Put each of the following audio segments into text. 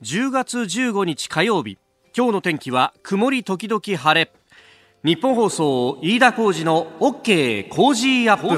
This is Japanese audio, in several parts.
10月15日火曜日。今日の天気は曇り時々晴れ。ニッポン放送飯田浩司の OK Cozy up。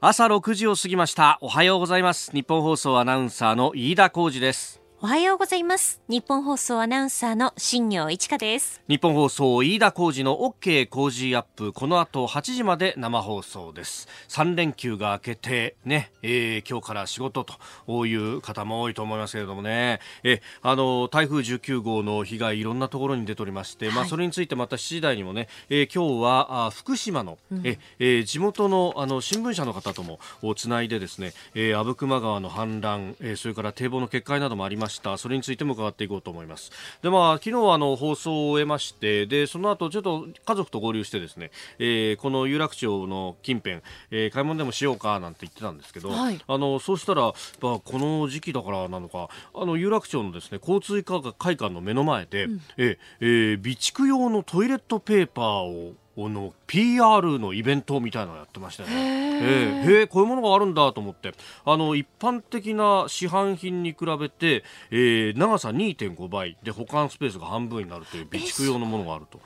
朝6時を過ぎました。おはようございます。ニッポン放送アナウンサーの飯田浩司ですおはようございます。ニッポン放送アナウンサーの新行市佳です。ニッポン放送飯田浩司の OK Cozy up。この後8時まで生放送です。3連休が明けてね、えー、今日から仕事という方も多いと思いますけれどもね。えあの台風19号の被害いろんなところに出ておりまして、はい、まあそれについてまた7時台にもね、えー、今日はあ福島の、うん、ええー、地元のあの新聞社の方ともつないでですね、えー、阿武隈川の氾濫、えー、それから堤防の決壊などもありました。それについても伺っていこうと思います。でまあ昨日はあの放送を終えましてでその後ちょっと家族と合流してですね、えー、この有楽町の近辺、えー、買い物でもしようかなんて言ってたんですけど、はい、あのそうしたら、まあ、この時期だからなのかあの有楽町のですね交通会館の目の前で、うん、えー、備蓄用のトイレットペーパーをこの PR のイベントみたいなのやってましたね。えー、へえこういうものがあるんだと思って。あの一般的な市販品に比べて、えー、長さ2.5倍。で保管スペースが半分になるという備蓄用のものがあると。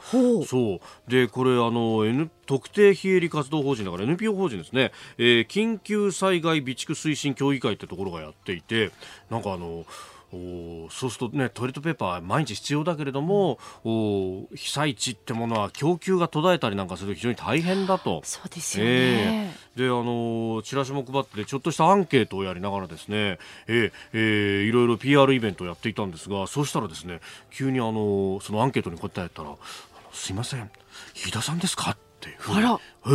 そう。でこれあの、N、特定非営利活動法人だから NPO 法人ですね、えー、緊急災害備蓄推進協議会ってところがやっていてなんかあのおそうするとねトイレットペーパー毎日必要だけれども、お被災地ってものは供給が途絶えたりなんかすると非常に大変だと。そうですよね、えー、であのチラシも配ってちょっとしたアンケートをやりながらですね、えーえー、いろいろ PR イベントをやっていたんですがそうしたらですね急にあのそのアンケートに答えたらすいません飯田さんですか？っていうえ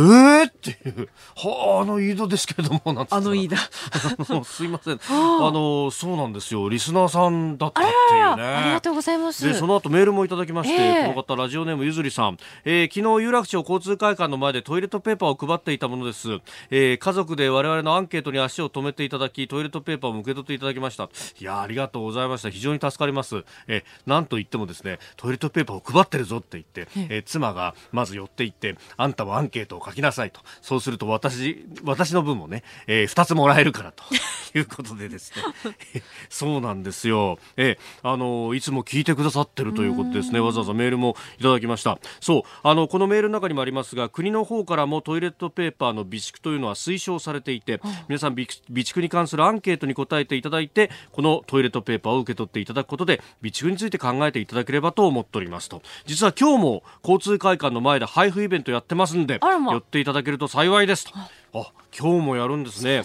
ーっていう、はあ、あの飯田ですけれども、なんあの飯田。すいません。あの、そうなんですよ。リスナーさんだったっていうね。ありがとうございます。で、その後メールもいただきまして、えー、この方、ラジオネームゆずりさん。えー、昨日、有楽町交通会館の前でトイレットペーパーを配っていたものです。えー、家族で我々のアンケートに足を止めていただき、トイレットペーパーも受け取っていただきました。いや、ありがとうございました。非常に助かります。えー、なんと言ってもですね、トイレットペーパーを配ってるぞって言って、えー、妻がまず寄っていって、あんたもアンケートを書きなさいと。そうすると私、私の分もね、えー、2つもらえるからと いうことでですね。そうなんですよ。えー、あの、いつも聞いてくださってるということですね。わざわざメールもいただきました。そう、あの、このメールの中にもありますが、国の方からもトイレットペーパーの備蓄というのは推奨されていて、皆さん備蓄に関するアンケートに答えていただいて、このトイレットペーパーを受け取っていただくことで、備蓄について考えていただければと思っておりますと。実は今日も交通会館の前で配布イベントやってますんで、寄っていただけると幸いですと。あ、今日もやるんですね。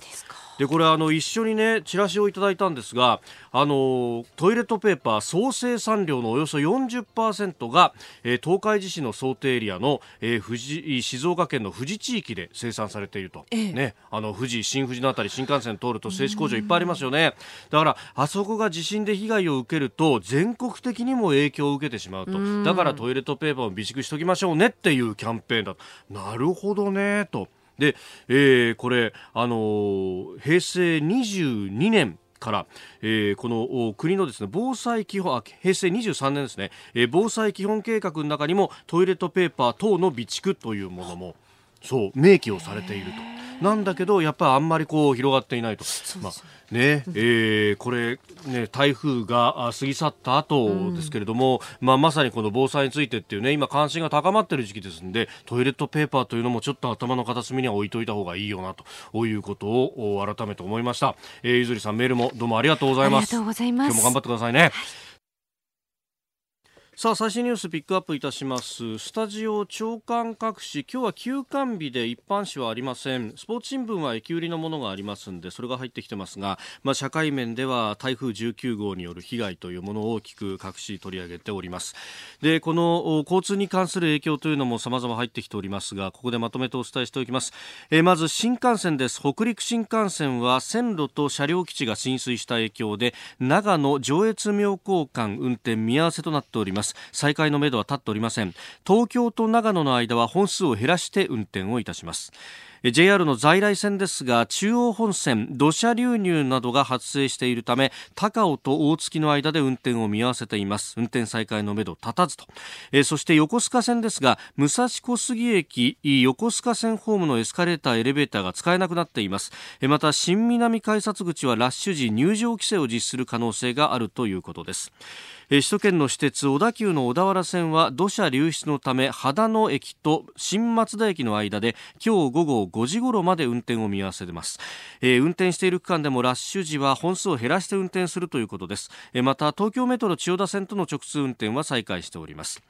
でこれあの一緒にねチラシをいただいたんですがあのトイレットペーパー総生産量のおよそ40%が、えー、東海地震の想定エリアの、えー、富士静岡県の富士地域で生産されていると、ええ、ねあの富士新富士のあたり新幹線通ると製紙工場いっぱいありますよね。だからあそこが地震で被害を受けると全国的にも影響を受けてしまうと。だからトイレットペーパーを備蓄しておきましょうねっていうキャンペーンだなるほどねと。で、えー、これ、あのー、平成22年から、えー、この国のですね防災基本あ平成23年ですね、えー、防災基本計画の中にもトイレットペーパー等の備蓄というものもそう明記をされていると。なんだけどやっぱりあんまりこう広がっていないと。まあねえー、これ、ね、台風が過ぎ去った後ですけれども、うん、まあ、まさにこの防災についてっていうね今関心が高まっている時期ですのでトイレットペーパーというのもちょっと頭の片隅には置いといた方がいいよなということを改めて思いました、えー、ゆずりさんメールもどうもありがとうございます。ありがとうございます。今日も頑張ってくださいね、はいさあ最新ニュースピックアップいたします。スタジオ長官各紙今日は休館日で一般紙はありません。スポーツ新聞は駅売りのものがありますんでそれが入ってきてますが、まあ、社会面では台風19号による被害というものを大きく各紙取り上げております。でこの交通に関する影響というのも様々入ってきておりますがここでまとめてお伝えしておきます、えー、まず新幹線です。北陸新幹線は線路と車両基地が浸水した影響で長野上越妙高間運転見合わせとなっております。ます。再開のめどは立っておりません。東京と長野の間は本数を減らして運転をいたします。JR の在来線ですが中央本線土砂流入などが発生しているため高尾と大月の間で運転を見合わせています。運転再開のめど立たずと、えそして横須賀線ですが武蔵小杉駅横須賀線ホームのエスカレーターエレベーターが使えなくなっています。えまた新南改札口はラッシュ時入場規制を実施する可能性があるということです。首都圏の私鉄小田急の小田原線は土砂流出のため秦野駅と新松田駅の間で今日午後5時ごろまで運転を見合わせます、えー、運転している区間でもラッシュ時は本数を減らして運転するということです、えー、また東京メトロ千代田線との直通運転は再開しております。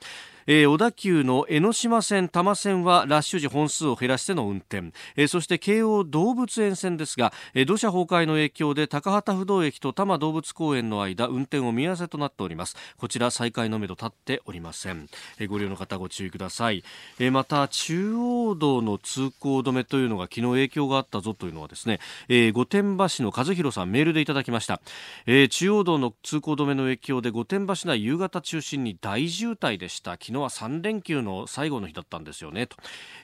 えー、小田急の江ノ島線、多摩線はラッシュ時本数を減らしての運転、えー、そして京王動物園線ですが、えー、土砂崩壊の影響で高畑不動駅と多摩動物公園の間運転を見合わせとなっております。こちら再開のめど立っておりません、えー、ご利用の方ご注意ください、えー、また中央道の通行止めというのが昨日影響があったぞというのはですね、えー、御殿場市の和弘さんメールでいただきました、えー、中央道の通行止めの影響で御殿場市内夕方中心に大渋滞でした。昨日日は3連休の最後の日だったんですよねと、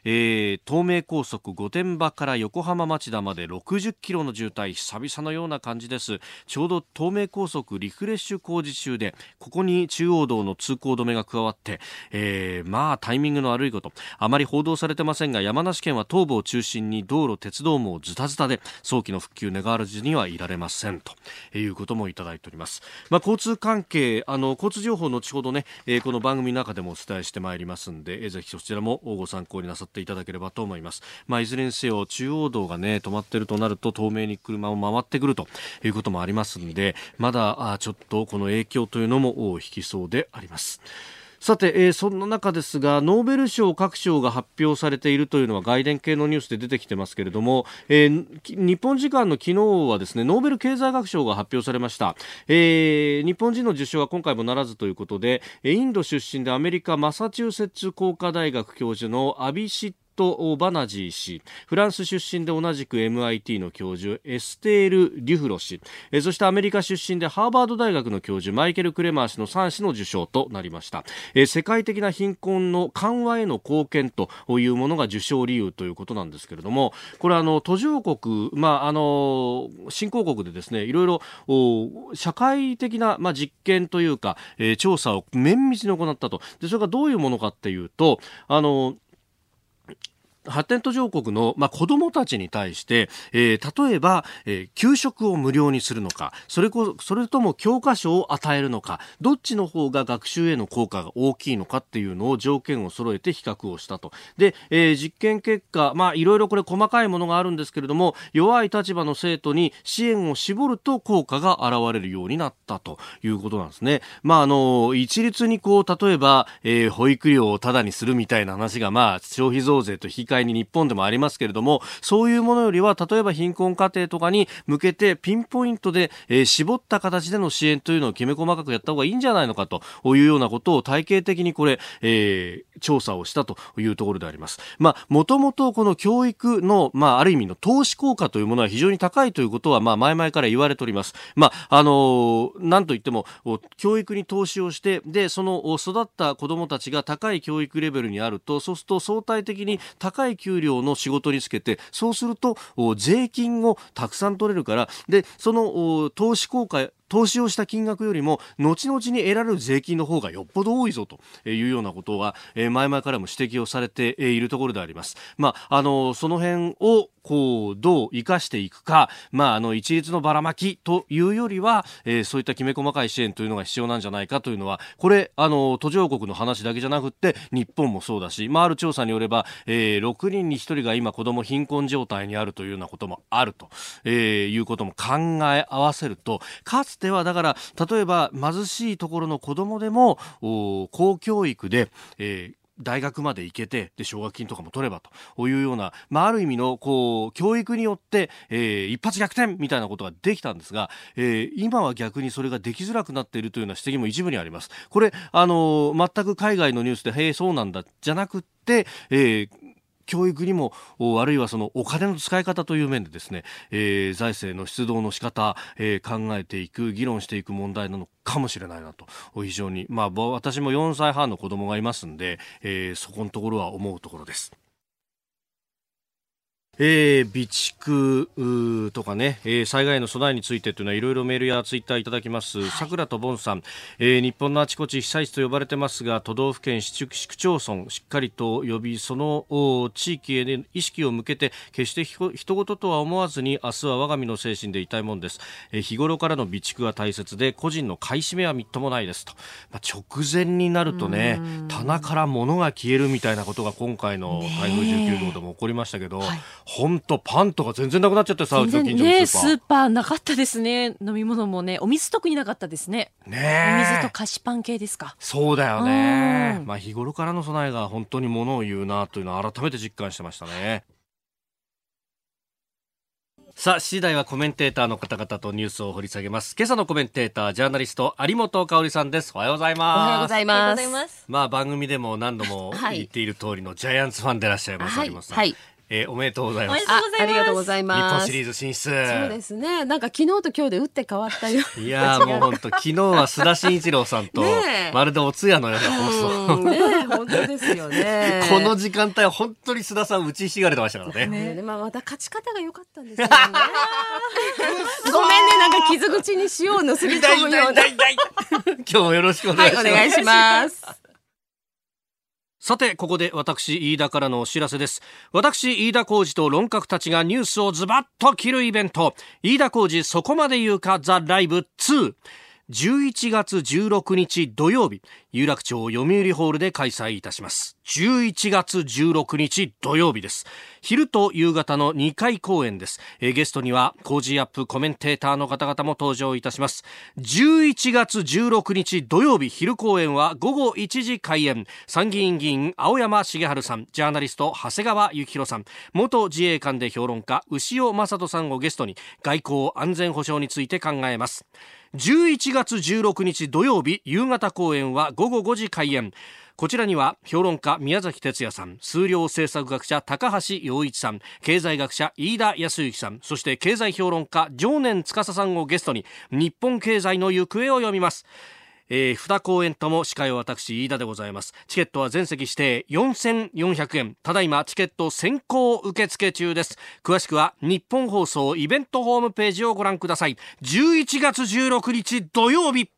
えー、東名高速御殿場から横浜町田まで60キロの渋滞久々のような感じです。ちょうど東名高速リフレッシュ工事中でここに中央道の通行止めが加わって、えー、まあタイミングの悪いこと。あまり報道されてませんが山梨県は東部を中心に道路鉄道網ズタズタで早期の復旧願わずにはいられませんということもいただいております、まあ、交通関係あの交通情報後ほどね、えー、この番組の中でも伝えしてまいりますんで、ぜひそちらもご参考になさっていただければと思います、まあ、いずれにせよ中央道がね止まってるとなると透明に車を回ってくるということもありますんでまだちょっとこの影響というのも引きそうであります。さて、えー、そんな中ですがノーベル賞各賞が発表されているというのは外電系のニュースで出てきてますけれども、えー、日本時間の昨日はですねノーベル経済学賞が発表されました、えー、日本人の受賞は今回もならずということでインド出身でアメリカマサチューセッツ工科大学教授のアビシット・バナジー氏フランス出身で同じく MIT の教授エステール・デュフロ氏そしてアメリカ出身でハーバード大学の教授マイケル・クレマー氏の3氏の受賞となりました。世界的な貧困の緩和への貢献というものが受賞理由ということなんですけれどもこれあの途上国、まあ、あの新興国でですねいろいろ社会的な、まあ、実験というか、えー、調査を綿密に行ったと。でそれがどういうものかっていうとあの発展途上国の、まあ、子供たちに対して、えー、例えば、えー、給食を無料にするのか、それこ、それとも教科書を与えるのか、どっちの方が学習への効果が大きいのかっていうのを条件を揃えて比較をしたと。で、えー、実験結果、まあ、いろいろこれ細かいものがあるんですけれども、弱い立場の生徒に支援を絞ると効果が現れるようになったということなんですね。まあ、あの、一律にこう、例えば、えー、保育料をタダにするみたいな話が、まあ、消費増税と引き会に日本でもありますけれども、そういうものよりは、例えば貧困家庭とかに向けてピンポイントで、えー、絞った形での支援というのをきめ細かくやった方がいいんじゃないのかというようなことを体系的にこれ、えー、調査をしたというところであります。まあ、もともとこの教育の、まあ、ある意味の投資効果というものは非常に高いということは、まあ、前々から言われております。まあ、あのー、なんといっても、教育に投資をして、で、その育った子供たちが高い教育レベルにあると、そうすると相対的に高いい給料の仕事につけてそうすると税金をたくさん取れるからでその投資効果投資をした金額よりも後々に得られる税金の方がよっぽど多いぞというようなことは、前々からも指摘をされているところであります。まあ、あのその辺をこうどう生かしていくか、まあ、あの一律のばらまきというよりは、えー、そういったきめ細かい支援というのが必要なんじゃないかというのはこれあの途上国の話だけじゃなくて日本もそうだし、まあ、ある調査によれば、えー、6人に1人が今子ども貧困状態にあるというようなこともあると、えー、いうことも考え合わせるとかつてはだから例えば貧しいところの子供でも公教育で、えー大学まで行けてで奨学金とかも取ればというような、まあ、ある意味のこう教育によって、えー、一発逆転みたいなことができたんですが、えー、今は逆にそれができづらくなっているというような指摘も一部にあります。これあの全く海外のニュースで「へえそうなんだ」じゃなくて、えー、教育にもあるいはそのお金の使い方という面でですね、えー、財政の出動の仕方、えー、考えていく議論していく問題なのかもしれないなと非常にまあ私も4歳半の子供がいますんで、えー、そこのところは思うところです。えー、備蓄とかね、えー、災害の備えについてというのはいろいろメールやツイッターいただきます。さくらとぼんさん、えー、日本のあちこち被災地と呼ばれてますが、都道府県市区町村、しっかりと呼び、その地域へ、ね、意識を向けて、決して人事とは思わずに、明日は我が身の精神でいたいもんです。えー、日頃からの備蓄が大切で、個人の買い占めはみっともないですと。まあ、直前になるとね、棚から物が消えるみたいなことが今回の台風19号でも起こりましたけど、はい本当パンとか全然なくなっちゃってさ、うちの近所のスーパー。なかったですね。飲み物もね、お水特になかったですね。ねお水と菓子パン系ですか。そうだよね。まあ日頃からの備えが本当にものを言うなというのを改めて実感してましたね。さあ、次第はコメンテーターの方々とニュースを掘り下げます。今朝のコメンテーター、ジャーナリスト、有本香さんです。おはようございます。おはようございます。まあ、番組でも何度も言っている通りのジャイアンツファンでいらっしゃいます、はい、有本さん。はい。えー、おめでとうございます。あありがとうございます。日本シリーズ進出。そうですね。なんか昨日と今日で打って変わったよ。いや もう本当昨日は須田慎一郎さんと、まるでお通夜のような放送。ね本当ですよね。この時間帯は本当に須田さん打ちひしがれてましたからね。ねまあまた勝ち方が良かったんですよね。ごめんね、なんか傷口に塩をのすり込むような。今日もよろしくお願いします。さて、ここで私、飯田からのお知らせです。私、飯田浩二と論客たちがニュースをズバッと切るイベント、飯田浩二そこまで言うか？ザ・ライブ2。11月16日土曜日、有楽町読売ホールで開催いたします。11月16日土曜日です。昼と夕方の2回公演です。えゲストには、コージーアップコメンテーターの方々も登場いたします。11月16日土曜日昼公演は午後1時開演。参議院議員青山繁晴さん、ジャーナリスト長谷川幸洋さん、元自衛官で評論家潮匡人さんをゲストに外交安全保障について考えます。11月16日土曜日夕方公演は午後5時開演。こちらには評論家宮崎哲也さん数量政策学者高橋洋一さん経済学者飯田康之さんそして経済評論家常年司さんをゲストに日本経済の行方を読みます。えー、2公演とも司会は私飯田でございます。チケットは全席指定4400円。ただいまチケット先行受付中です。詳しくは日本放送イベントホームページをご覧ください。11月16日土曜日。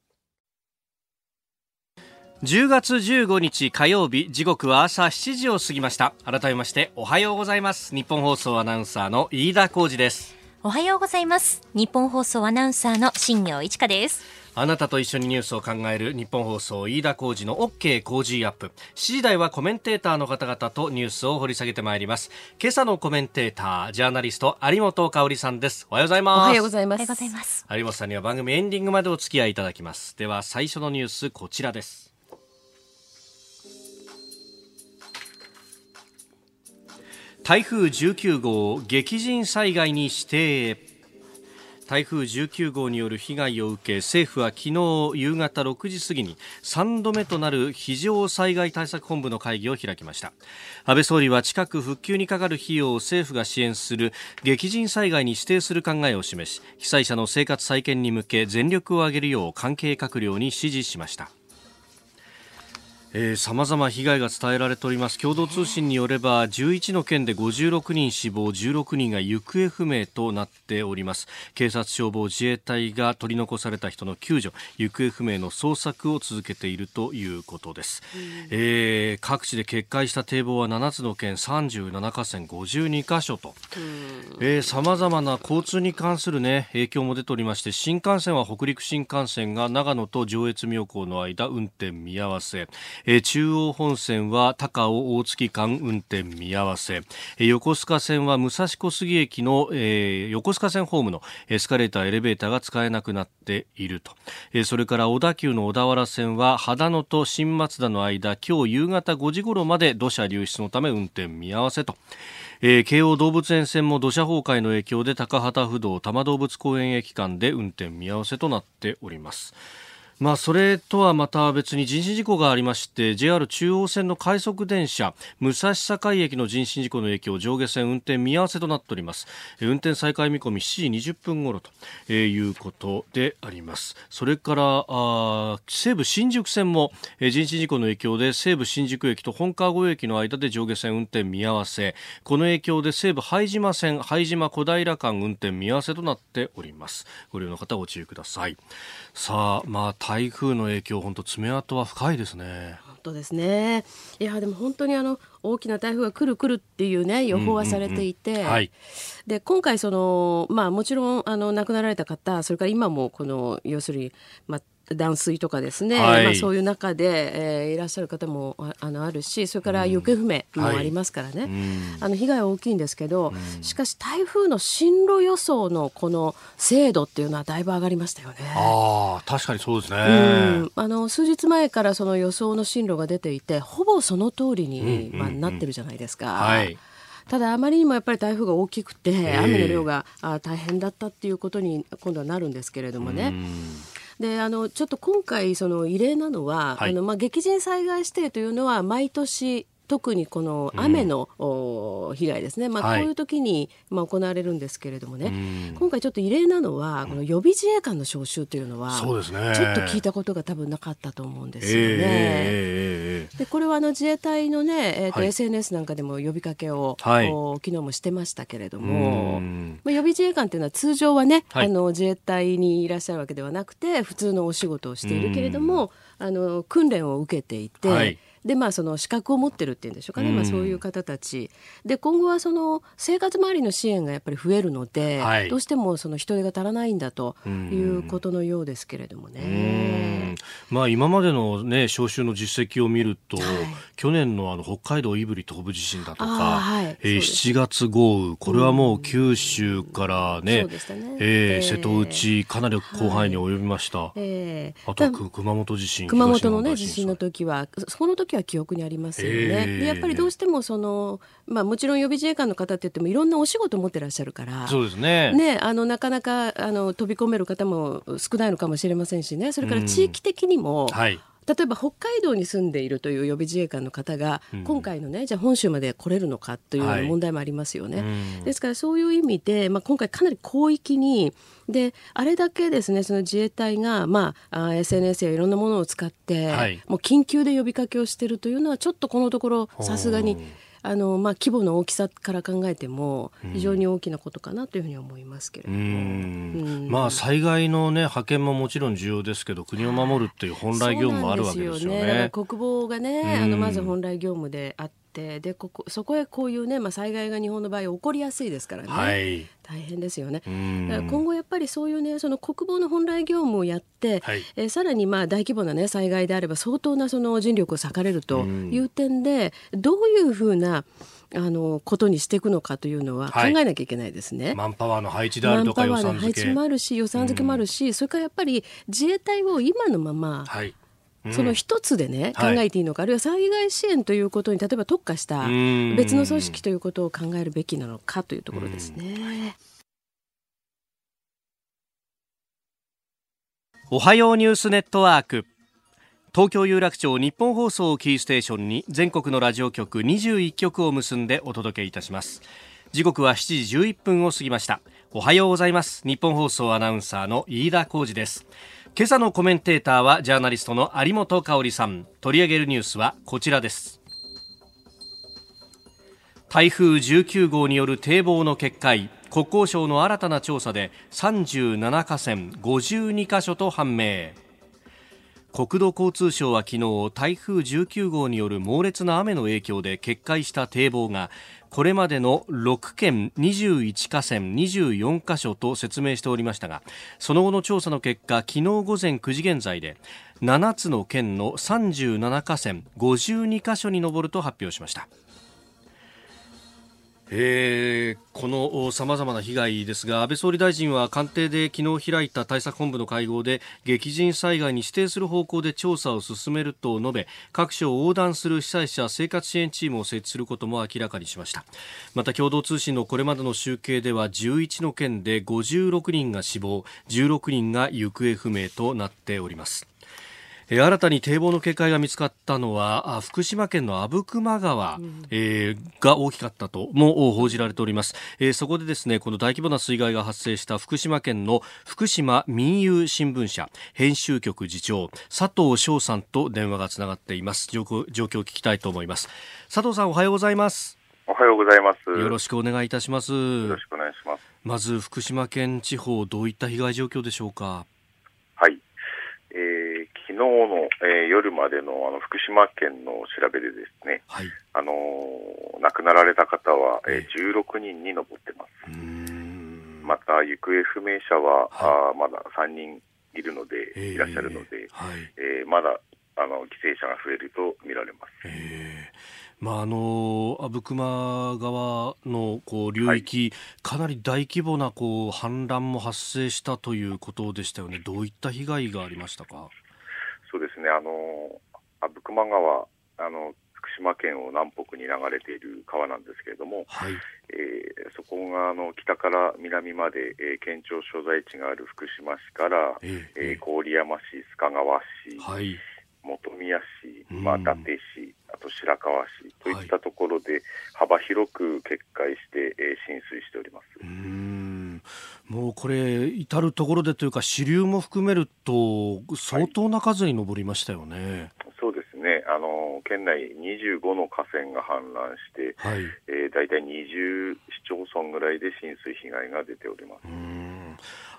10月15日火曜日。時刻は朝7時を過ぎました。改めましておはようございます。日本放送アナウンサーの飯田浩二です。おはようございます。日本放送アナウンサーの新業一華です。あなたと一緒にニュースを考える日本放送飯田浩二の OK 工事アップ。7時台はコメンテーターの方々とニュースを掘り下げてまいります。今朝のコメンテーター、ジャーナリスト有本香里さんです。おはようございます。おはようございます。有本さんには番組エンディングまでお付き合いいただきます。では最初のニュースこちらです。台風19号激甚災害に指定台風19号による被害を受け政府は昨日夕方6時過ぎに3度目となる非常災害対策本部の会議を開きました。安倍総理は近く復旧にかかる費用を政府が支援する激甚災害に指定する考えを示し被災者の生活再建に向け全力を挙げるよう関係閣僚に指示しました。さまざま被害が伝えられております。共同通信によれば11の県で56人死亡16人が行方不明となっております。警察消防自衛隊が取り残された人の救助行方不明の捜索を続けているということです、えー、各地で決壊した堤防は7つの県37河川52カ所と。さまざまな交通に関する、ね、影響も出ておりまして新幹線は北陸新幹線が長野と上越妙高の間運転見合わせえー、中央本線は高尾大月間運転見合わせ、えー、横須賀線は武蔵小杉駅の、えー、横須賀線ホームのエスカレーターエレベーターが使えなくなっていると、えー、それから小田急の小田原線は秦野と新松田の間今日夕方5時頃まで土砂流出のため運転見合わせと。えー、慶応動物園線も土砂崩壊の影響で高畑不動多摩動物公園駅間で運転見合わせとなっております。まあ、それとはまた別に人身事故がありまして JR 中央線の快速電車武蔵境駅の人身事故の影響上下線運転見合わせとなっております。運転再開見込み7時20分頃ということであります。それからあ西武新宿線も人身事故の影響で西武新宿駅と本川越駅の間で上下線運転見合わせ。この影響で西武拝島線拝島小平間運転見合わせとなっております。ご利用の方ご注意ください。さあまあ台風の影響、本当爪痕は深いですね。本当ですね。いやでも本当にあの大きな台風が来る来るっていうね予報はされていて、で今回そのまあもちろんあの亡くなられた方、それから今もこの要するにまあ断水とかですね、はい、まあ、そういう中で、えー、いらっしゃる方もあのあるしそれから行方不明もありますからね、うん。はい、あの被害は大きいんですけど、うん、しかし台風の進路予想のこの精度っていうのはだいぶ上がりましたよね。あ確かにそうですね、うん、あの数日前からその予想の進路が出ていてほぼその通りに、まあ、なってるじゃないですか。はい。ただあまりにもやっぱり台風が大きくて雨の量が大変だったっていうことに今度はなるんですけれどもね。であのちょっと今回その異例なのは、はい、あのまあ激甚災害指定というのは毎年特にこの雨の、うん、被害ですね、まあ、こういう時に、まあ、行われるんですけれどもね、今回ちょっと異例なのは、この予備自衛官の招集というのは、そうですね、ちょっと聞いたことが多分なかったと思うんですよね。えー、でこれはあの自衛隊のね、えーとはい、SNS なんかでも呼びかけを、はい、昨日もしてましたけれども、まあ、予備自衛官というのは通常はね、はい、あの自衛隊にいらっしゃるわけではなくて普通のお仕事をしているけれどもあの訓練を受けていて。でまあその資格を持ってるっていうんでしょうかね、うん、まあ、そういう方たち。で今後はその生活周りの支援がやっぱり増えるので、はい、どうしてもその人手が足らないんだということのようですけれどもね。まあ、今までの、ね、招集の実績を見ると、はい、去年のあの北海道胆振東部地震だとか、はい。えー、7月豪雨これはもう九州からね,、うんね。えー、瀬戸内かなり広範囲に及びました、はい、えー、あとは熊本地震熊本の、ね、地震の時はその時時は記憶にありますよね。でやっぱりどうしてもその、まあ、もちろん予備自衛官の方って言ってもいろんなお仕事を持ってらっしゃるからそうですね。ねあのなかなかあの飛び込める方も少ないのかもしれませんしね。それから地域的にも、はい例えば北海道に住んでいるという予備自衛官の方が、今回のねじゃあ本州まで来れるのかという問題もありますよね。はい、ですからそういう意味で、まあ、今回かなり広域にであれだけですねその自衛隊が、まあ、SNS やいろんなものを使って、はい、もう緊急で呼びかけをしているというのはちょっとこのところさすがに。あのまあ、規模の大きさから考えても非常に大きなことかなというふうに思いますけれども、まあ、災害の、ね、派遣ももちろん重要ですけど国を守るっていう本来業務もあるわけですよね。よね。国防がねあのまず本来業務であってでここそこへこういうね、まあ、災害が日本の場合起こりやすいですからね、はい、大変ですよね。今後やっぱりそういうねその国防の本来業務をやって、はい、えさらにまあ大規模なね災害であれば相当なその尽力を割かれるという点でどういうふうなあのことにしていくのかというのは考えなきゃいけないですね。はい、マンパワーの配置であるとか予算付け。マンパワーの配置もあるし予算付けもあるし、それからやっぱり自衛隊を今のまま、はいその一つでね、考えていいのか、はい、あるいは災害支援ということに例えば特化した別の組織ということを考えるべきなのかというところですね。おはようニュースネットワーク。東京有楽町日本放送キーステーションに全国のラジオ局21局を結んでお届けいたします。時刻は7時11分を過ぎました。おはようございます。日本放送アナウンサーの飯田浩二です今朝のコメンテーターはジャーナリストの有本香里さん。取り上げるニュースはこちらです。台風19号による堤防の決壊。国交省の新たな調査で37河川52カ所と判明。国土交通省は昨日台風19号による猛烈な雨の影響で決壊した堤防がこれまでの6県21河川24カ所と説明しておりましたがその後の調査の結果昨日午前9時現在で7つの県の37河川52カ所に上ると発表しました。えー、このさまざまな被害ですが安倍総理大臣は官邸で昨日開いた対策本部の会合で激甚災害に指定する方向で調査を進めると述べ各所を横断する被災者生活支援チームを設置することも明らかにしました。また共同通信のこれまでの集計では11の県で56人が死亡16人が行方不明となっております、新たに堤防の警戒が見つかったのは福島県の阿武隈川、うん、えー、が大きかったとも報じられております、えー、そこでですねこの大規模な水害が発生した福島県の福島民友新聞社編集局次長佐藤翔さんと電話がつながっています。状況状況を聞きたいと思います。佐藤さんおはようございます。おはようございます。よろしくお願いいたします。よろしくお願いします。まず福島県地方どういった被害状況でしょうか？はい。えー、昨日の、えー、夜までのあの福島県の調べでですね、はい、あのー、亡くなられた方は、えー、16人に上ってます。また行方不明者は、はい、あまだ3人いるので、いらっしゃるので、はい、えー、まだあの犠牲者が増えると見られます。まあ、あの阿武隈川のこう流域、はい、かなり大規模なこう氾濫も発生したということでしたよね、どういった被害がありましたか？そうですね、あの阿武隈川あの、福島県を南北に流れている川なんですけれども、はい、えー、そこがあの北から南まで、えー、県庁所在地がある福島市から、えー、えー、郡山市、須賀川市、はい本宮市、まあ、伊達市、あと白河市といったところで幅広く決壊して、えー、浸水しております。うんもうこれ、至る所でというか、支流も含めると、相当な数に上りましたよね。はい、県内25の河川が氾濫して、はい。えー、大体20市町村ぐらいで浸水被害が出ております。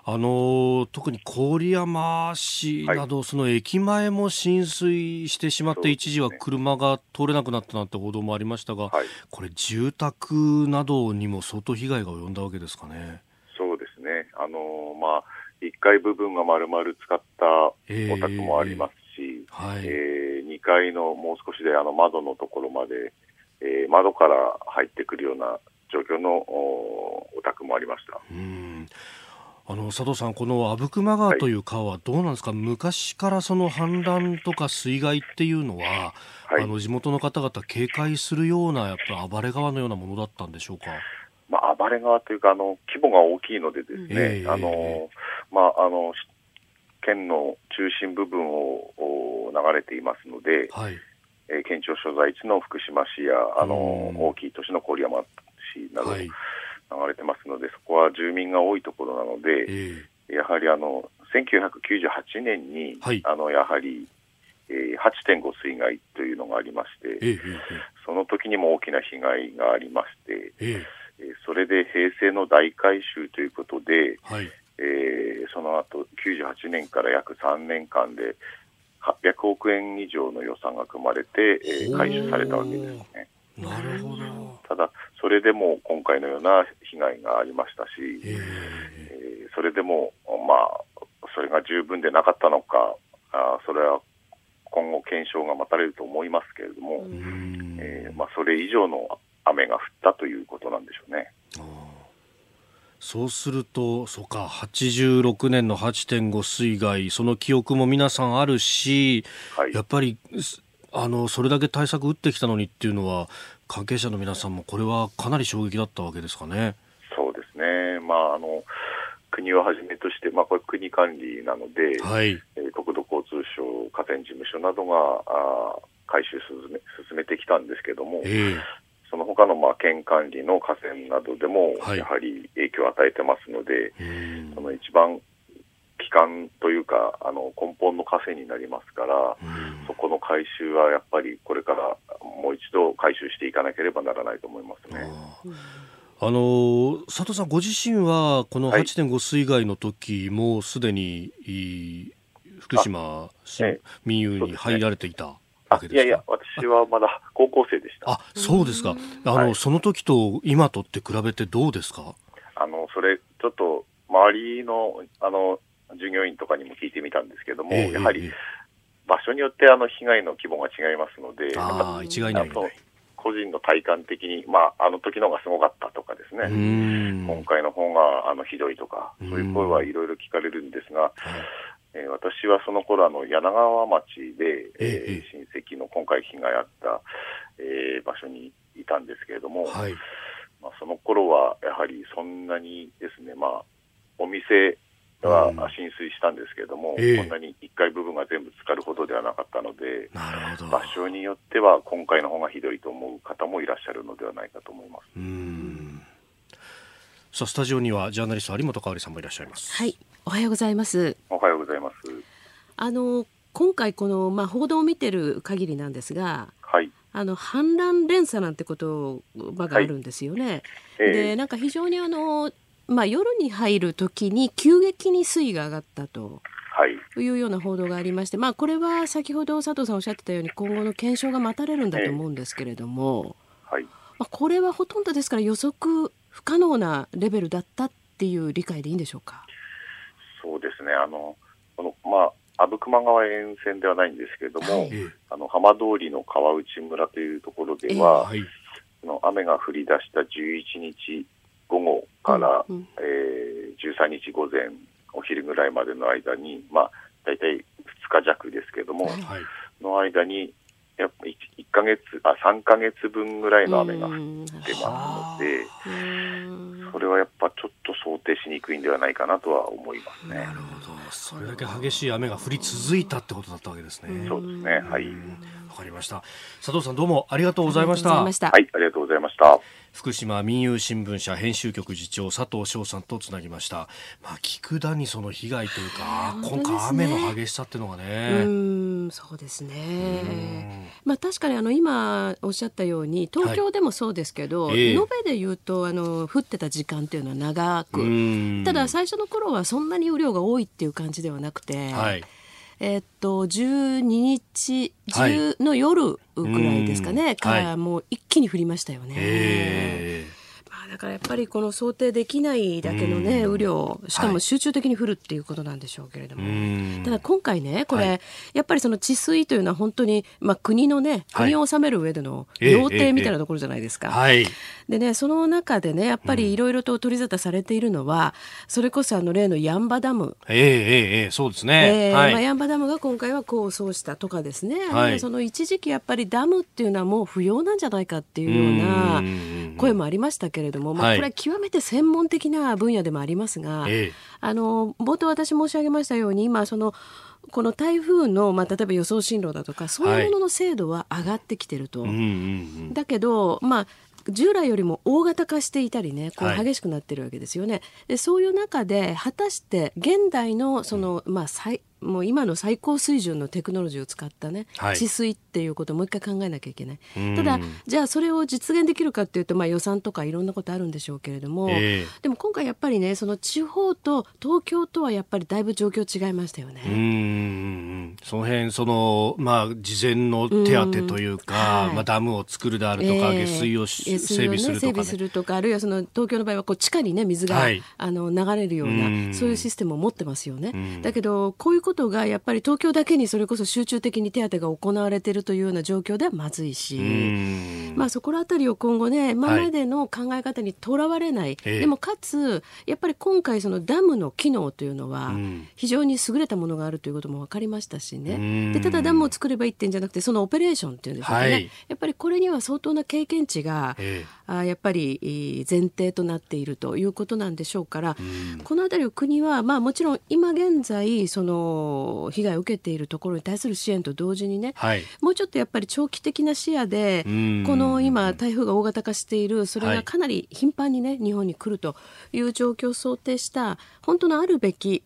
あの特に郡山市など、はい、その駅前も浸水してしまって、一時は車が通れなくなったなんて報道もありましたが、はい、これ、住宅などにも相当被害が及んだわけですかね。そうですね、あのまあ、1階部分が丸々使ったお宅もありますし、えー、はい。えー、2階のもう少しであの窓のところまで、えー、窓から入ってくるような状況のお宅もありました。うん。あの佐藤さん、この阿武隈川という川はどうなんですか、はい、昔からその氾濫とか水害っていうのは、はい、あの地元の方々、警戒するような、やっぱ暴れ川のようなものだったんでしょうか？まあ、暴れ川というか、あの規模が大きいので、ですね、えー、あのまあ、あの県の中心部分を流れていますので、はい。えー、県庁所在地の福島市やあの大きい都市の郡山市など、はい。流れてますので、そこは住民が多いところなので、えー、やはりあの1998年に、はい、あのやはり、えー、8.5水害というのがありまして、えー、その時にも大きな被害がありまして、えー、それで平成の大改修ということで、はい、えー、その後98年から約3年間で800億円以上の予算が組まれて、えー、改修されたわけですね。なるほどただ、それでも今回のような被害がありましたし、えー、それでも、まあ、それが十分でなかったのか、あそれは今後、検証が待たれると思いますけれども、えー、まあ、それ以上の雨が降ったということなんでしょうね。そうすると、そうか、86年の8.5水害、その記憶も皆さんあるし、はい、やっぱりあのそれだけ対策打ってきたのにっていうのは関係者の皆さんもこれはかなり衝撃だったわけですかね。そうですね、まあ、あの国をはじめとして、まあ、これ国管理なので、はい。えー、国土交通省河川事務所などがあ回収進め進めてきたんですけども、えー、その他のまの県管理の河川などでも、やはり影響を与えてますので、はい、その一番基幹というかあの根本の河川になりますから、そこの回収はやっぱりこれからもう一度回収していかなければならないと思いますね。あの佐藤さんご自身はこの8.5水害の時、はい、もうすでに福島民有に入られていたわけですか？いやいや私はまだ高校生でした。あそうですか。あの、はい、その時と今とって比べてどうですか？あのそれちょっと周りのあの従業員とかにも聞いてみたんですけども、えー、やはり場所によってあの被害の規模が違いますので、あ一概には個人の体感的に、まあ、あの時のがすごかったとかですね、今回の方があのひどいとか、そういう声はいろいろ聞かれるんですが、えー、私はその頃あの柳川町で、えー、親戚の今回被害あった、えー、場所にいたんですけれども、はい、まあ、その頃はやはりそんなにですね、まあ、お店は浸水したんですけれども、うん、こんなに1階部分が全部浸かるほどではなかったので、なるほど。場所によっては今回の方がひどいと思う方もいらっしゃるのではないかと思います。うん。さあスタジオにはジャーナリスト有本香里さんもいらっしゃいます。はい、おはようございます。おはようございます。あの今回このまあ報道を見てる限りなんですが、はい、あの反乱連鎖なんて言葉があるんですよね。はいえー、でなんか非常にあのまあ、夜に入る時に急激に水位が上がったと。はい、いうような報道がありまして、まあ、これは先ほど佐藤さんおっしゃってたように今後の検証が待たれるんだと思うんですけれども、はいまあ、これはほとんどですから予測不可能なレベルだったっていう理解でいいんでしょうか？そうですね。あのこの、まあ、阿武隈川沿線ではないんですけれども、はい、あの浜通りの川内村というところでは、えーはい、の雨が降り出した11日午後から、うん、えー、13日午前お昼ぐらいまでの間に、まあ、大体2日弱ですけれども、はい、の間にやっぱ 1, 1ヶ月あ3か月分ぐらいの雨が降ってますので、それはやっぱちょっと想定しにくいんではないかなとは思いますね。なるほど、それだけ激しい雨が降り続いたってことだったわけですね。そうですね、はい。わかりました。佐藤さんどうもありがとうございました。はい、ありがとうございました。福島民友新聞社編集局次長佐藤翔さんとつなぎました。まあ菊田にその被害というか、今回雨の激しさっていうのがね。うんそうですね。まあ確かにあの今おっしゃったように東京でもそうですけど、はいえー、延べで言うとあの降ってた時間っていうのは長く、ただ最初の頃はそんなに雨量が多いっていう感じではなくて。はいえー、っと12日10の夜ぐらいですかね、はい、からもう一気に降りましたよね。だからやっぱりこの想定できないだけのね、雨量、しかも集中的に降るっていうことなんでしょうけれども、はい、ただ今回ね、これ、はい、やっぱりその治水というのは本当に、まあ、国のね、国を治める上での要諦みたいなところじゃないですか。はい、でね、その中でね、やっぱりいろいろと取り沙汰されているのは、それこそあの例のヤンバダム。ええええそうですね。えー、はい、まあ、ヤンバダムが今回は構想したとかですね、はい、その一時期やっぱりダムっていうのはもう不要なんじゃないかっていうような声もありましたけれども、まあ、これは極めて専門的な分野でもありますが、ええ、あの冒頭私申し上げましたように今そのこの台風の、まあ、例えば予想進路だとかそういうものの精度は上がってきてると。はい、だけど、まあ従来よりも大型化していたりねこう激しくなってるわけですよね。はい、でそういう中で果たして現代のその、まあ、最もう今の最高水準のテクノロジーを使ったね、はい、治水っていうことをもう一回考えなきゃいけない。ただじゃあそれを実現できるかっていうと、まあ、予算とかいろんなことあるんでしょうけれども、えー、でも今回やっぱりねその地方と東京とはやっぱりだいぶ状況違いましたよね。うんその辺その、まあ、事前の手当というか、はい、まあ、ダムを作るであるとか、えー、下水を整備するとか、ね、整備するとかあるいはその東京の場合はこう地下に、ね、水が、はい、あの流れるようなそういうシステムを持ってますよね。だけどこういうことがやっぱり東京だけにそれこそ集中的に手当が行われているというような状況ではまずいし、まあ、そこら辺りを今後ね今までの考え方にとらわれない、はい、でもかつやっぱり今回そのダムの機能というのは非常に優れたものがあるということも分かりましたしね。でただダムを作ればいいってんじゃなくてそのオペレーションっていうんですかね、はい、やっぱりこれには相当な経験値が、あやっぱり前提となっているということなんでしょうから、この辺りを国は、まあ、もちろん今現在その被害を受けているところに対する支援と同時にね、はい、もうちょっとやっぱり長期的な視野でこの今台風が大型化しているそれがかなり頻繁にね日本に来るという状況を想定した本当のあるべき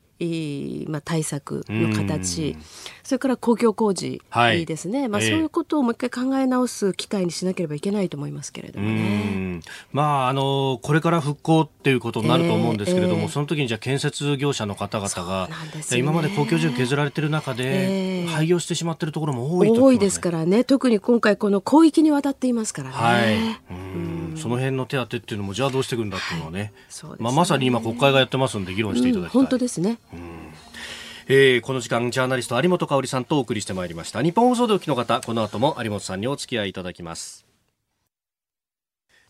まあ、対策の形、それから公共工事ですね、はい、まあ、そういうことをもう一回考え直す機会にしなければいけないと思いますけれどもね。まあ、あのこれから復興っていうことになると思うんですけれども、えー、その時にじゃ建設業者の方々が、ね、今まで公共事業削られてる中で、えー、廃業してしまっているところも多い、ね、多いですからね。特に今回この広域にわたっていますからね。はい。うん。その辺の手当っていうのもじゃあどうしていくんだっていうのはね。はい、ね。まあ、まさに今国会がやってますんで議論していただきたい、うん、本当ですね。えー、この時間ジャーナリスト有本香里さんとお送りしてまいりました。日本放送でお聞きの方この後も有本さんにお付き合いいただきます。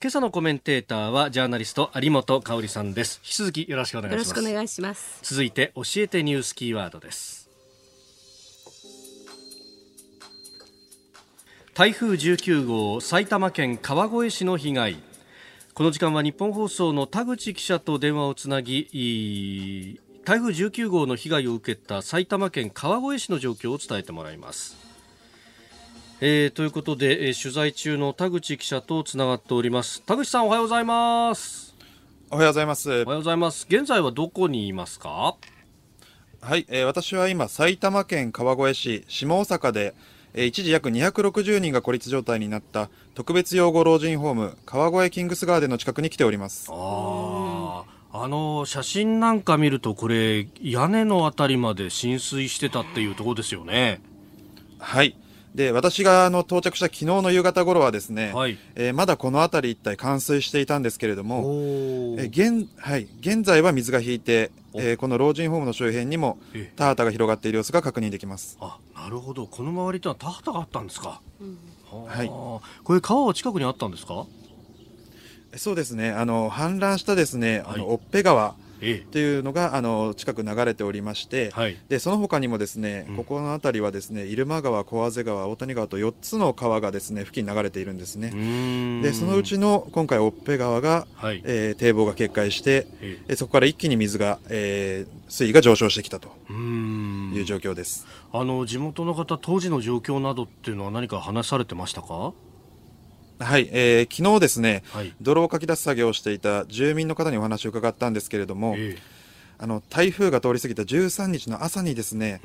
今朝のコメンテーターはジャーナリスト有本香里さんです。引き続きよろしくお願いします。よろしくお願いします。続いて教えてニュースキーワードです。台風19号埼玉県川越市の被害。この時間は日本放送の田口記者と電話をつなぎ台風19号の被害を受けた埼玉県川越市の状況を伝えてもらいます。えー、ということで、えー、取材中の田口記者とつながっております。田口さんおはようございます。おはようございます。おはようございます。現在はどこにいますか？はい、えー、私は今埼玉県川越市下大阪で、えー、一時約260人が孤立状態になった特別養護老人ホーム川越キングスガーデンの近くに来ております。ああの写真なんか見るとこれ屋根のあたりまで浸水してたっていうところですよね。はい。で私があの到着した昨日の夕方頃はですね、はい、えー、まだこの辺り一帯冠水していたんですけれども、えー、現はい、現在は水が引いて、えー、この老人ホームの周辺にも田畑が広がっている様子が確認できます。あなるほど。この周りとは田畑があったんですか、うん、はいこれ川は近くにあったんですか？そうですね。あの氾濫したですね、あの、はい、っぺ川っていうのがあの近く流れておりまして、はい、でその他にもですね、ここの辺りはですね入間川、小畔川、大谷川と4つの川がですね付近流れているんですね。でそのうちの今回、おっぺ川が、はい、えー、堤防が決壊して、えそこから一気に水が、えー、水位が上昇してきたという状況です。あの地元の方、当時の状況などっていうのは何か話されてましたか？はい、えー、昨日ですね、はい、泥をかき出す作業をしていた住民の方にお話を伺ったんですけれども、えー、あの台風が通り過ぎた13日の朝にですね、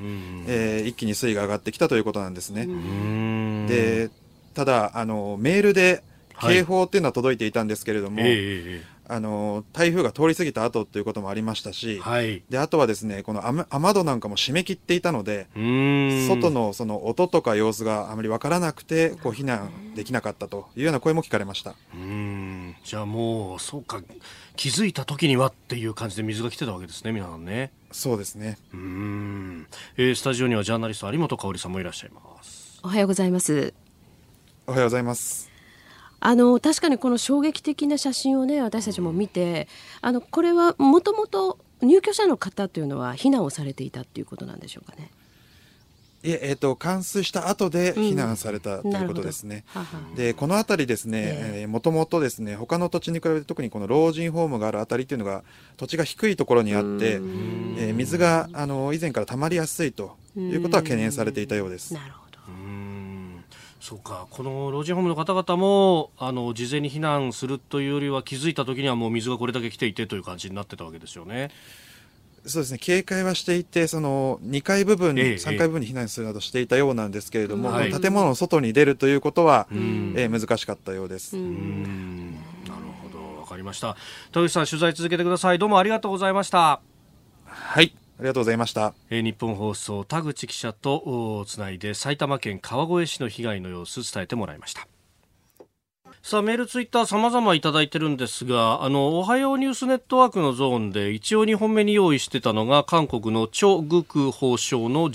えー、一気に水位が上がってきたということなんですね。でただあのメールで警報っていうのは届いていたんですけれども、はいえー、あの台風が通り過ぎた後ということもありましたし、はい、であとはですねこの雨雨戸なんかも締め切っていたので外のその音とか様子があまり分からなくてこう避難できなかったというような声も聞かれました。うん。じゃあもうそうか気づいた時にはっていう感じで水が来てたわけですね皆さんね。そうですね。うん、えー、スタジオにはジャーナリスト有本香里さんもいらっしゃいます。おはようございます。おはようございますあの確かにこの衝撃的な写真をね私たちも見てあのこれはもともと入居者の方というのは避難をされていたということなんでしょうかね。いええーと、冠水した後で避難された、うん、ということですね。でこの辺りですねもともとですね他の土地に比べて特にこの老人ホームがある辺りというのが土地が低いところにあって、えー、水があの以前から溜まりやすいということは懸念されていたようです。なるほどそうか。この老人ホームの方々もあの事前に避難するというよりは気づいた時にはもう水がこれだけ来ていてという感じになってたわけですよね。そうですね。警戒はしていてその2階部分、ええ、3階部分に避難するなどしていたようなんですけれども、はい、建物の外に出るということは、えー、難しかったようです。うん。なるほど。わかりました。田口さん取材続けてください。どうもありがとうございました。はいありがとうございました。えー、日本放送田口記者とつないで埼玉県川越市の被害の様子伝えてもらいました。さあ、メール、ツイッター様々いただいてるんですが、あの、おはようニュースネットワークのゾーンで一応2本目に用意してたのが韓国のチョ・グク法相の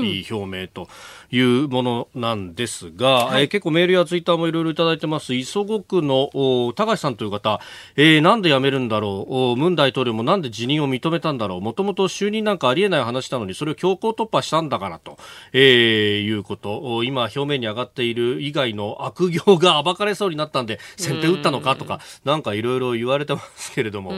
辞意表明というものなんですが、はい、えー、結構メールやツイッターもいろいろいただいてます。磯子区の高橋さんという方、えー、なんで辞めるんだろう。ムン大統領もなんで辞任を認めたんだろう。もともと就任なんかありえない話なのに、それを強行突破したんだからと、えー、いうこと。今表面に上がっている以外の悪行が暴かれそうになったんで、先手打ったのかとか、なんかいろいろ言われてますけれども、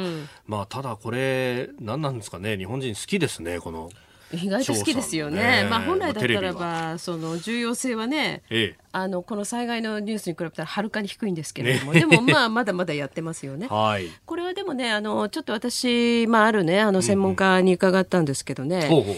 まあ、ただこれ、何なんですかね、日本人好きですね、この。意外と好きですよね。ね。まあ本来だったらば、その重要性はね、ええ、あのこの災害のニュースに比べたらはるかに低いんですけれども、ね、でもまあまだまだやってますよね。はい、これはでもね、あのちょっと私まああるねあの専門家に伺ったんですけどね。うんうん、ほうほう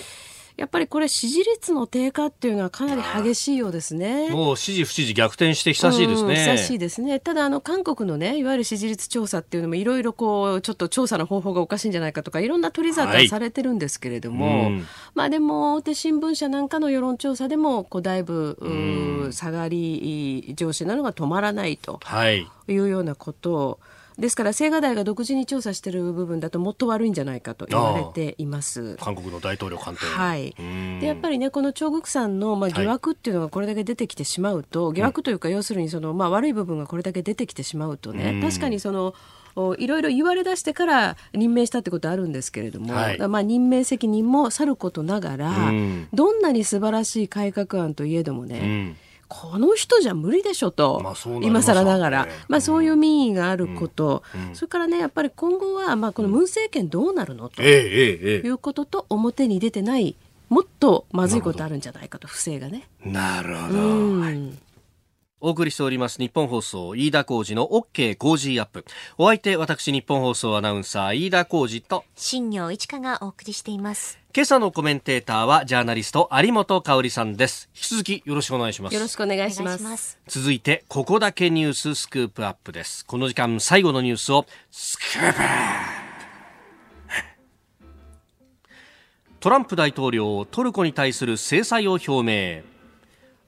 やっぱりこれ支持率の低下っていうのはかなり激しいようですね。もう支持不支持逆転して久しいですね。久しいですね。ただあの韓国のねいわゆる支持率調査っていうのもいろいろこうちょっと調査の方法がおかしいんじゃないかとかいろんな取り沙汰されてるんですけれども、はい、まあでも大手新聞社なんかの世論調査でもこうだいぶ下がり上昇なのが止まらないというようなことを。ですから青瓦台が独自に調査している部分だともっと悪いんじゃないかと言われています。韓国の大統領官邸。はい。でやっぱりねこのチョ・グクさんのまあ疑惑っていうのがこれだけ出てきてしまうと、はい、疑惑というか要するにそのまあ悪い部分がこれだけ出てきてしまうとね確かにそのいろいろ言われ出してから任命したってことあるんですけれども、はい、まあ任命責任もさることながら、どんなに素晴らしい改革案といえどもね、この人じゃ無理でしょと、まあね、今更ながら、まあ、そういう民意があること、うん。うん、それからねやっぱり今後は、まあ、このムン政権どうなるのと、いうことと表に出てないもっとまずいことあるんじゃないかと。不正がね。なるほど、うんお送りしております日本放送飯田浩二の OK 工事アップ。お相手私日本放送アナウンサー飯田浩二と新業一華がお送りしています。今朝のコメンテーターはジャーナリスト有本香里さんです。引き続きよろしくお願いします。よろしくお願いします。続いてここだけニューススクープアップです。この時間最後のニュースをスクープトランプ大統領トルコに対する制裁を表明。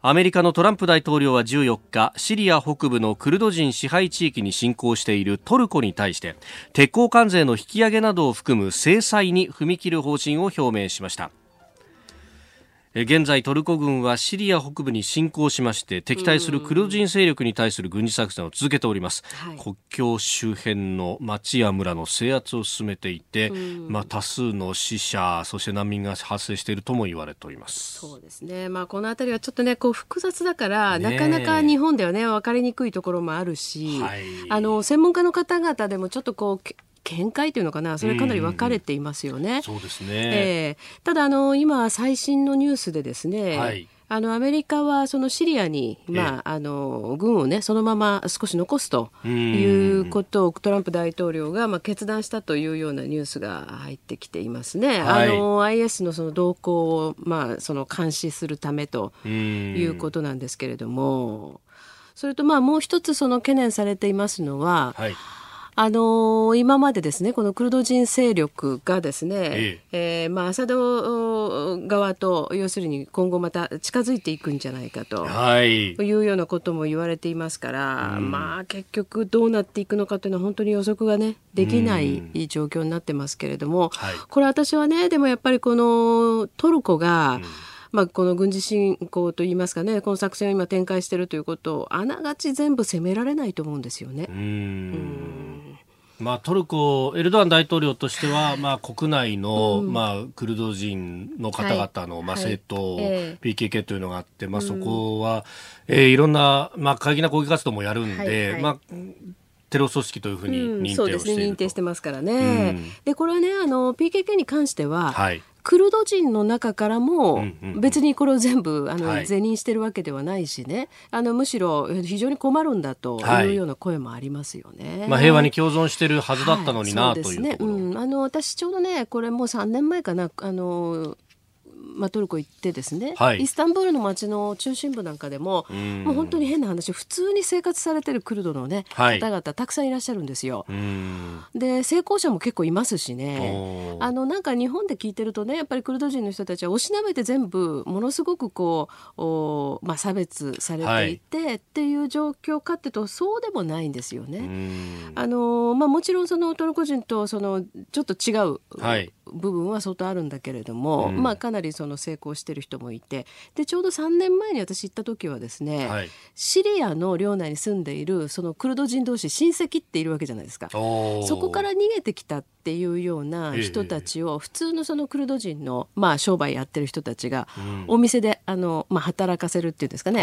アメリカのトランプ大統領は14日シリア北部のクルド人支配地域に侵攻しているトルコに対して鉄鋼関税の引き上げなどを含む制裁に踏み切る方針を表明しました。現在トルコ軍はシリア北部に侵攻しまして敵対するクルド人勢力に対する軍事作戦を続けております、はい、国境周辺の町や村の制圧を進めていて、まあ、多数の死者そして難民が発生しているとも言われております。そうですね、まあ、この辺りはちょっとねこう複雑だから、なかなか日本ではね分かりにくいところもあるし、はい、あの専門家の方々でもちょっとこう見解というのかな、それかなり分かれていますよね。そうですね。えー、ただあの今最新のニュースでですね。はい。あのアメリカはそのシリアに、まあ、あの軍を、ね、そのまま少し残すということをトランプ大統領が、まあ、決断したというようなニュースが入ってきていますね。はい、あの IS のその動向を、まあ、その監視するためということなんですけれども。それとまあもう一つその懸念されていますのは、はいあのー、今までですねこのクルド人勢力がですね、ええ。えー、まあ、アサド側と要するに今後また近づいていくんじゃないかと、はい、いうようなことも言われていますから、うん、まあ、結局どうなっていくのかというのは本当に予測がねできない状況になってますけれども、はい、これ私はねでもやっぱりこのトルコが、うんまあ、この軍事侵攻といいますかねこの作戦を今展開しているということをあながち全部責められないと思うんですよね。うん。まあ、トルコ、エルドアン大統領としては、まあ、国内の、うん、まあ、クルド人の方々の、はい、まあ、政党、はい、PKK というのがあって、まあ、そこは、うん、えー、いろんな、まあ、過激な抗議活動もやるんで、はいはい、まあ、テロ組織というふうに認定をしている、うん、ね認定してますからね、でこれはねあの PKK に関しては、はい、クルド人の中からも別にこれを全部あの是認してるわけではないしね、あのむしろ非常に困るんだとい。うような声もありますよね。まあ、平和に共存してるはずだったのにな、はい、というね、うん、あの私ちょうどねこれもう3年前かなあのまあ、トルコ行ってですね、はい、イスタンブールの街の中心部なん。かでももう本当に変な話普通に生活されてるクルドのね、はい、方々たくさんいらっしゃるんですよ。で成功者も結構いますしね。あのなんか日本で聞いてるとねやっぱりクルド人の人たちはおしなべて全部ものすごくこうお、まあ、差別されていて、はい、っていう状況かっていうとそうでもないんですよね。あのまあ、もちろんそのトルコ人とそのちょっと違う、はい部分は相当あるんだけれども、うん、まあ、かなりその成功してる人もいてでちょうど3年前に私行った時はですね、はい、シリアの領内に住んでいるそのクルド人同士親戚っているわけじゃないですか。そこから逃げてきたっていうような人たちを、普通のそのクルド人の、まあ、商売やってる人たちがお店であの、まあ、働かせるっていうんですかね。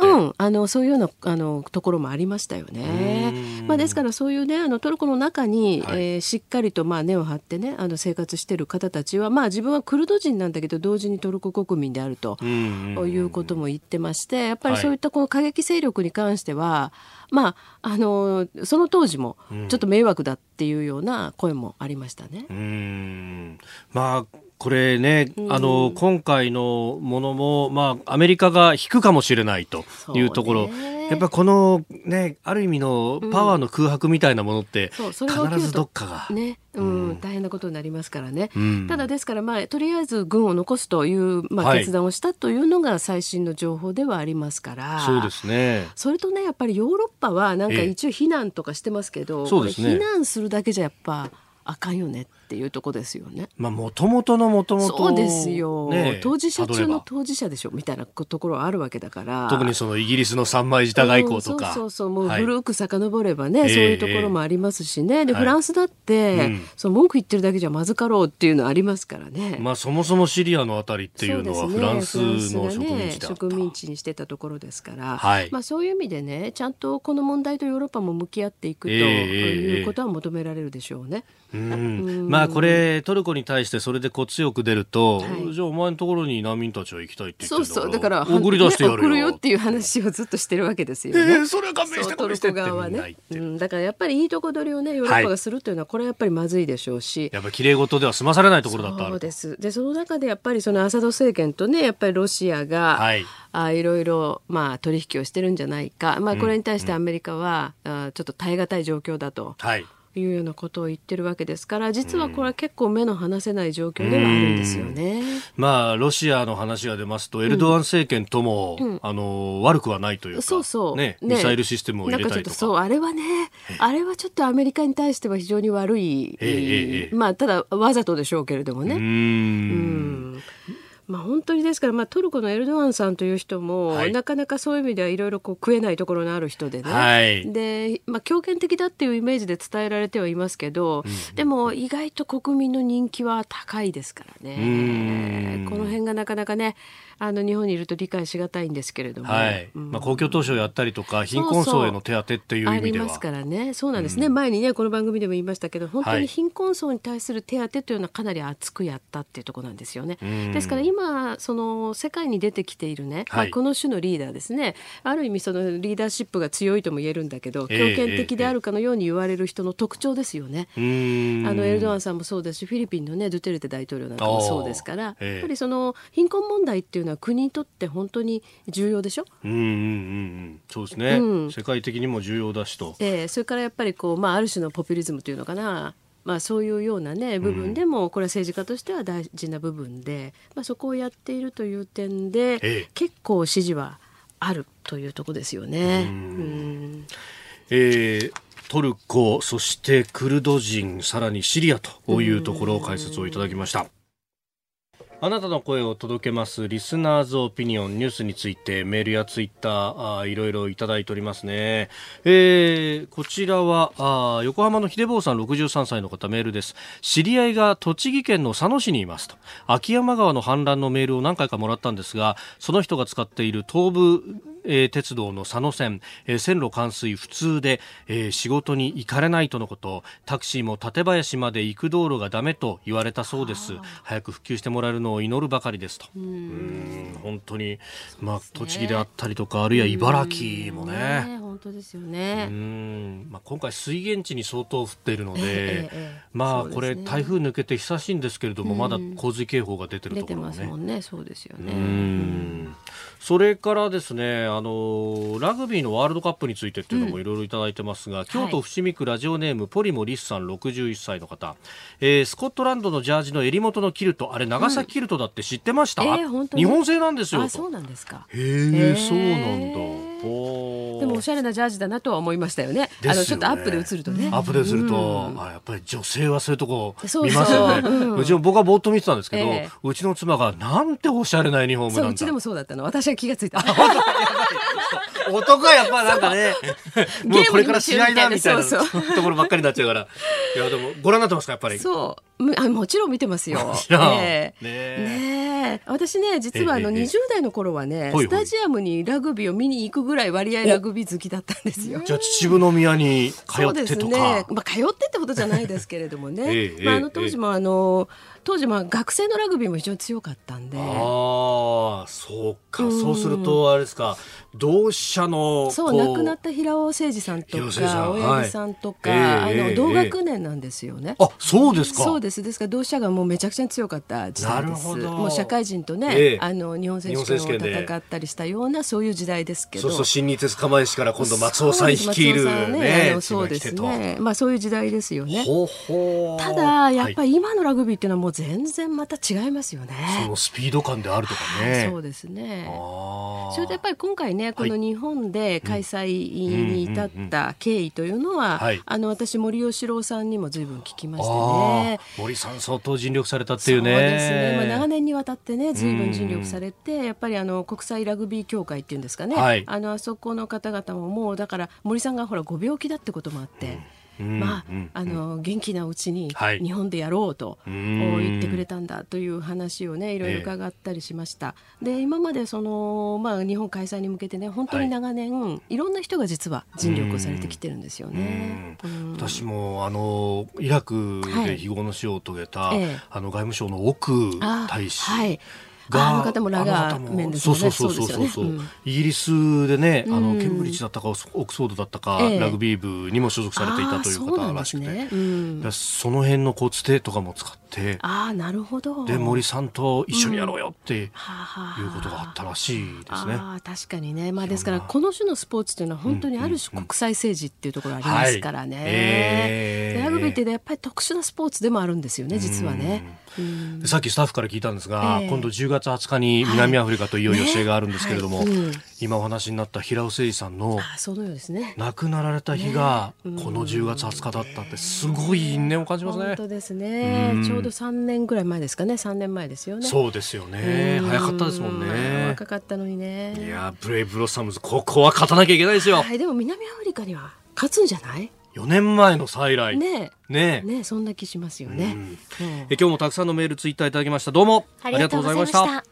うん、あのそういうようなあのところもありましたよね。まあ、ですからそういうねあのトルコの中に、はい、えー、しっかりとまあ根を張ってねあの生活してる方たちは、まあ、自分はクルド人なんだけど同時にトルコ国民であるということも言ってましてやっぱりそういったこの過激勢力に関しては、はい、まあ、あのその当時もちょっと迷惑だっていうような声もありましたね。うん。まあこれね、あの、今回のものも、まあ、アメリカが引くかもしれないというところ、やっぱこのね、ある意味のパワーの空白みたいなものって、必ずどっかが。ね、うん、大変なことになりますからね。ただですから、まあ、とりあえず軍を残すという、まあ、決断をしたというのが最新の情報ではありますから。そうですね。それとね、やっぱりヨーロッパは、なんか一応避難とかしてますけど、避難するだけじゃやっぱ、あかんよねっっていうとこですよね。まあ、もともとのもともと。そうですよ、ね、当事者中の当事者でしょみたいなところあるわけだから。特にそのイギリスの三枚舌外交とか。そうそうそう、もう古く遡ればね、はい、そういうところもありますしね。で、フランスだって、はい、その文句言ってるだけじゃまずかろうっていうのありますからね。まあ、そもそもシリアのあたりっていうのはフランスの植民地だ、ね、植民地にしてたところですから、はい、まあ、そういう意味でね、ちゃんとこの問題とヨーロッパも向き合っていくということは求められるでしょうね。うん、まあこれトルコに対してそれでこう強く出ると、はい、じゃあお前のところに難民たちは行きたいって言ってるそうそう。だから送り出してやるよ,、るよっていう話をずっとしてるわけですよね。えー、それは勘弁してトルコ側はね、うん、だからやっぱりいいとこ取りをねヨーロッパがするというのはこれはやっぱりまずいでしょうし、やっぱり綺麗事では済まされないところだったそうです。でその中でやっぱりそのアサド政権とねやっぱりロシアが、はい、あいろいろまあ取引をしてるんじゃないか、まあ、これに対してアメリカは、うん、あちょっと耐え難い状況だと。はいいうようなことを言ってるわけですから実はこれは結構目の離せない状況ではあるんですよね。まあロシアの話が出ますとエルドアン政権とも、うん、あの悪くはないというか、そうそう。ね、ね、ミサイルシステムを入れたりとか。そうあれはねあれはちょっとアメリカに対しては非常に悪い、えー、まあただわざとでしょうけれどもね。うんまあ、本当にですから、まあ、トルコのエルドアンさんという人も、はい、なかなかそういう意味ではいろいろ食えないところのある人でね、はい、でまあ、強権的だっていうイメージで伝えられてはいますけど、うん、でも意外と国民の人気は高いですからね、この辺がなかなかねあの日本にいると理解しがたいんですけれども、はい。うん、まあ、公共投資をやったりとか貧困層への手当っていう意味では。ありますからね。そうなんですね、うん、前にねこの番組でも言いましたけど本当に貧困層に対する手当というのはかなり熱くやったっていうところなんですよね、はい、ですから今その世界に出てきているね、はい、まあ、この種のリーダーですね。ある意味そのリーダーシップが強いとも言えるんだけど、強権的であるかのように言われる人の特徴ですよね、えー、あのエルドアンさんもそうですしフィリピンのねドゥテルテ大統領なんかもそうですから、やっぱりその貧困問題っていうのは国にとって本当に重要でしょ？うんうんうん、そうですね、うん、世界的にも重要だしと。えー、それからやっぱりこう、まあ、ある種のポピュリズムというのかな。まあ、そういうような、ね、部分でも、これは政治家としては大事な部分で、まあ、そこをやっているという点で、ええ、結構支持はあるというところですよね。うんえートルコ、そしてクルド人、さらにシリアというところを解説をいただきました。あなたの声を届けますリスナーズオピニオンニュースについてメールやツイッターあいろいろいただいておりますね、えー、こちらはあ横浜の秀坊さん63歳の方メールです。知り合いが栃木県の佐野市にいますと。秋山川の氾濫のメールを何回かもらったんですがその人が使っている東部えー、鉄道の佐野線、えー、線路冠水不通で、えー、仕事に行かれないとのこと。タクシーも館林まで行く道路がダメと言われたそうです。早く復旧してもらえるのを祈るばかりですと。うん。本当に、まあ、栃木であったりとかあるいは茨城もね。本当ですよね。うん、まあ、今回水源地に相当降っているので、ええまあこれ台風抜けて久しいんですけれどもまだ洪水警報が出てるところもね。出てますもんね。そうですよね。うんそれからですねあのラグビーのワールドカップについてっていうのもいろいろいただいてますが、うん、京都伏見区ラジオネーム、ポリモリスさん61歳の方、えー、スコットランドのジャージの襟元のキルト。あれ長崎キルトだって知ってました、うん。えー、日本製なんですよ。そうなんですか。へえそうなんだでもおしゃれなジャージだなとは思いましたよね。ねあのちょっとアップで映るとね。アップで映ると、うん、あやっぱり女性はそういうとこ見ますよね。そうそう うちも僕はぼーっと見てたんですけど、えー、うちの妻がなんておしゃれなユニフォームなんだ。うちでもそうだったの。私は気がついた。男はやっぱなんかね、もうこれから試合だみたいなところばっかりになっちゃうから。いやでもご覧になってますかやっぱり？そう。あもちろん見てますよ。ねえ。ねえ。私ね実はあの20代の頃はね、スタジアムにラグビーを見に行くぐらい割合ラグビー好きだったんですよ。じゃあ秩父宮に通ってとか。ね。まあ通ってってことじゃないですけれどもね。まああの当時もあの。当時まあ学生のラグビーも非常に強かったんでああそうか、うそうするとあれですか同志社のそう亡くなった平尾誠二さんとか大八木さんとか、はい、あの同学年なんですよね、あそうですかそうですです。から同志社がもうめちゃくちゃ強かった時代です。もう社会人とね、あの日本選手権を戦ったりしたようなそういう時代ですけど。そうそう新日鉄釜石から今度松尾さん率いるねそうですね。まあそういう時代ですよね。ただやっぱり今のラグビーっていうのはもう全然また違いますよね。そのスピード感であるとかね。そうですね。それでやっぱり今回ねねこの日本で開催に至った経緯というのは、あの私森喜朗さんにも随分聞きましてね森さん相当尽力されたっていうね。そうですね、まあ、長年にわたってね随分尽力されてやっぱりあの国際ラグビー協会っていうんですかね、はい、あのあそこの方々ももうだから森さんがほらご病気だってこともあって。うんまあ、あの元気なうちに日本でやろうと言ってくれたんだという話をねいろいろ伺ったりしました。で今までそのまあ日本開催に向けてね本当に長年、い、ろんな人が実は尽力をされてきてるんですよね。私もあのイラクで非業の死を遂げた、あの外務省の奥大使。はいあの方もラガー面ですよね。そうそうそうそうそう、イギリスでね、あのケンブリッジだったかオックスフォードだったか、ラグビー部にも所属されていたという方らしくて、その辺のこうつてとかも使って、ああなるほど。で森さんと一緒にやろうよっていうことがあったらしいですね。あ確かにね。まあですからこの種のスポーツというのは本当にある種国際政治っていうところありますからね。ラグビーってやっぱり特殊なスポーツでもあるんですよね実はね。さっきスタッフから聞いたんですが、今度10月20日に南アフリカといよいよ試合があるんですけれども、今お話になった平尾誠二さんの亡くなられた日がこの10月20日だったってすごい因縁を感じますね。本当ですね。ちょうど3年ぐらい前ですかね。3年前ですよね。そうですよね。早かったですもんね。若かったのにね。いやブレイブロッサムズここは勝たなきゃいけないですよ。はい、でも南アフリカには勝つんじゃない？？4年前の再来。ねねねそんな気しますよね。え今日もたくさんのメールツイッターいただきました。どうもありがとうございました。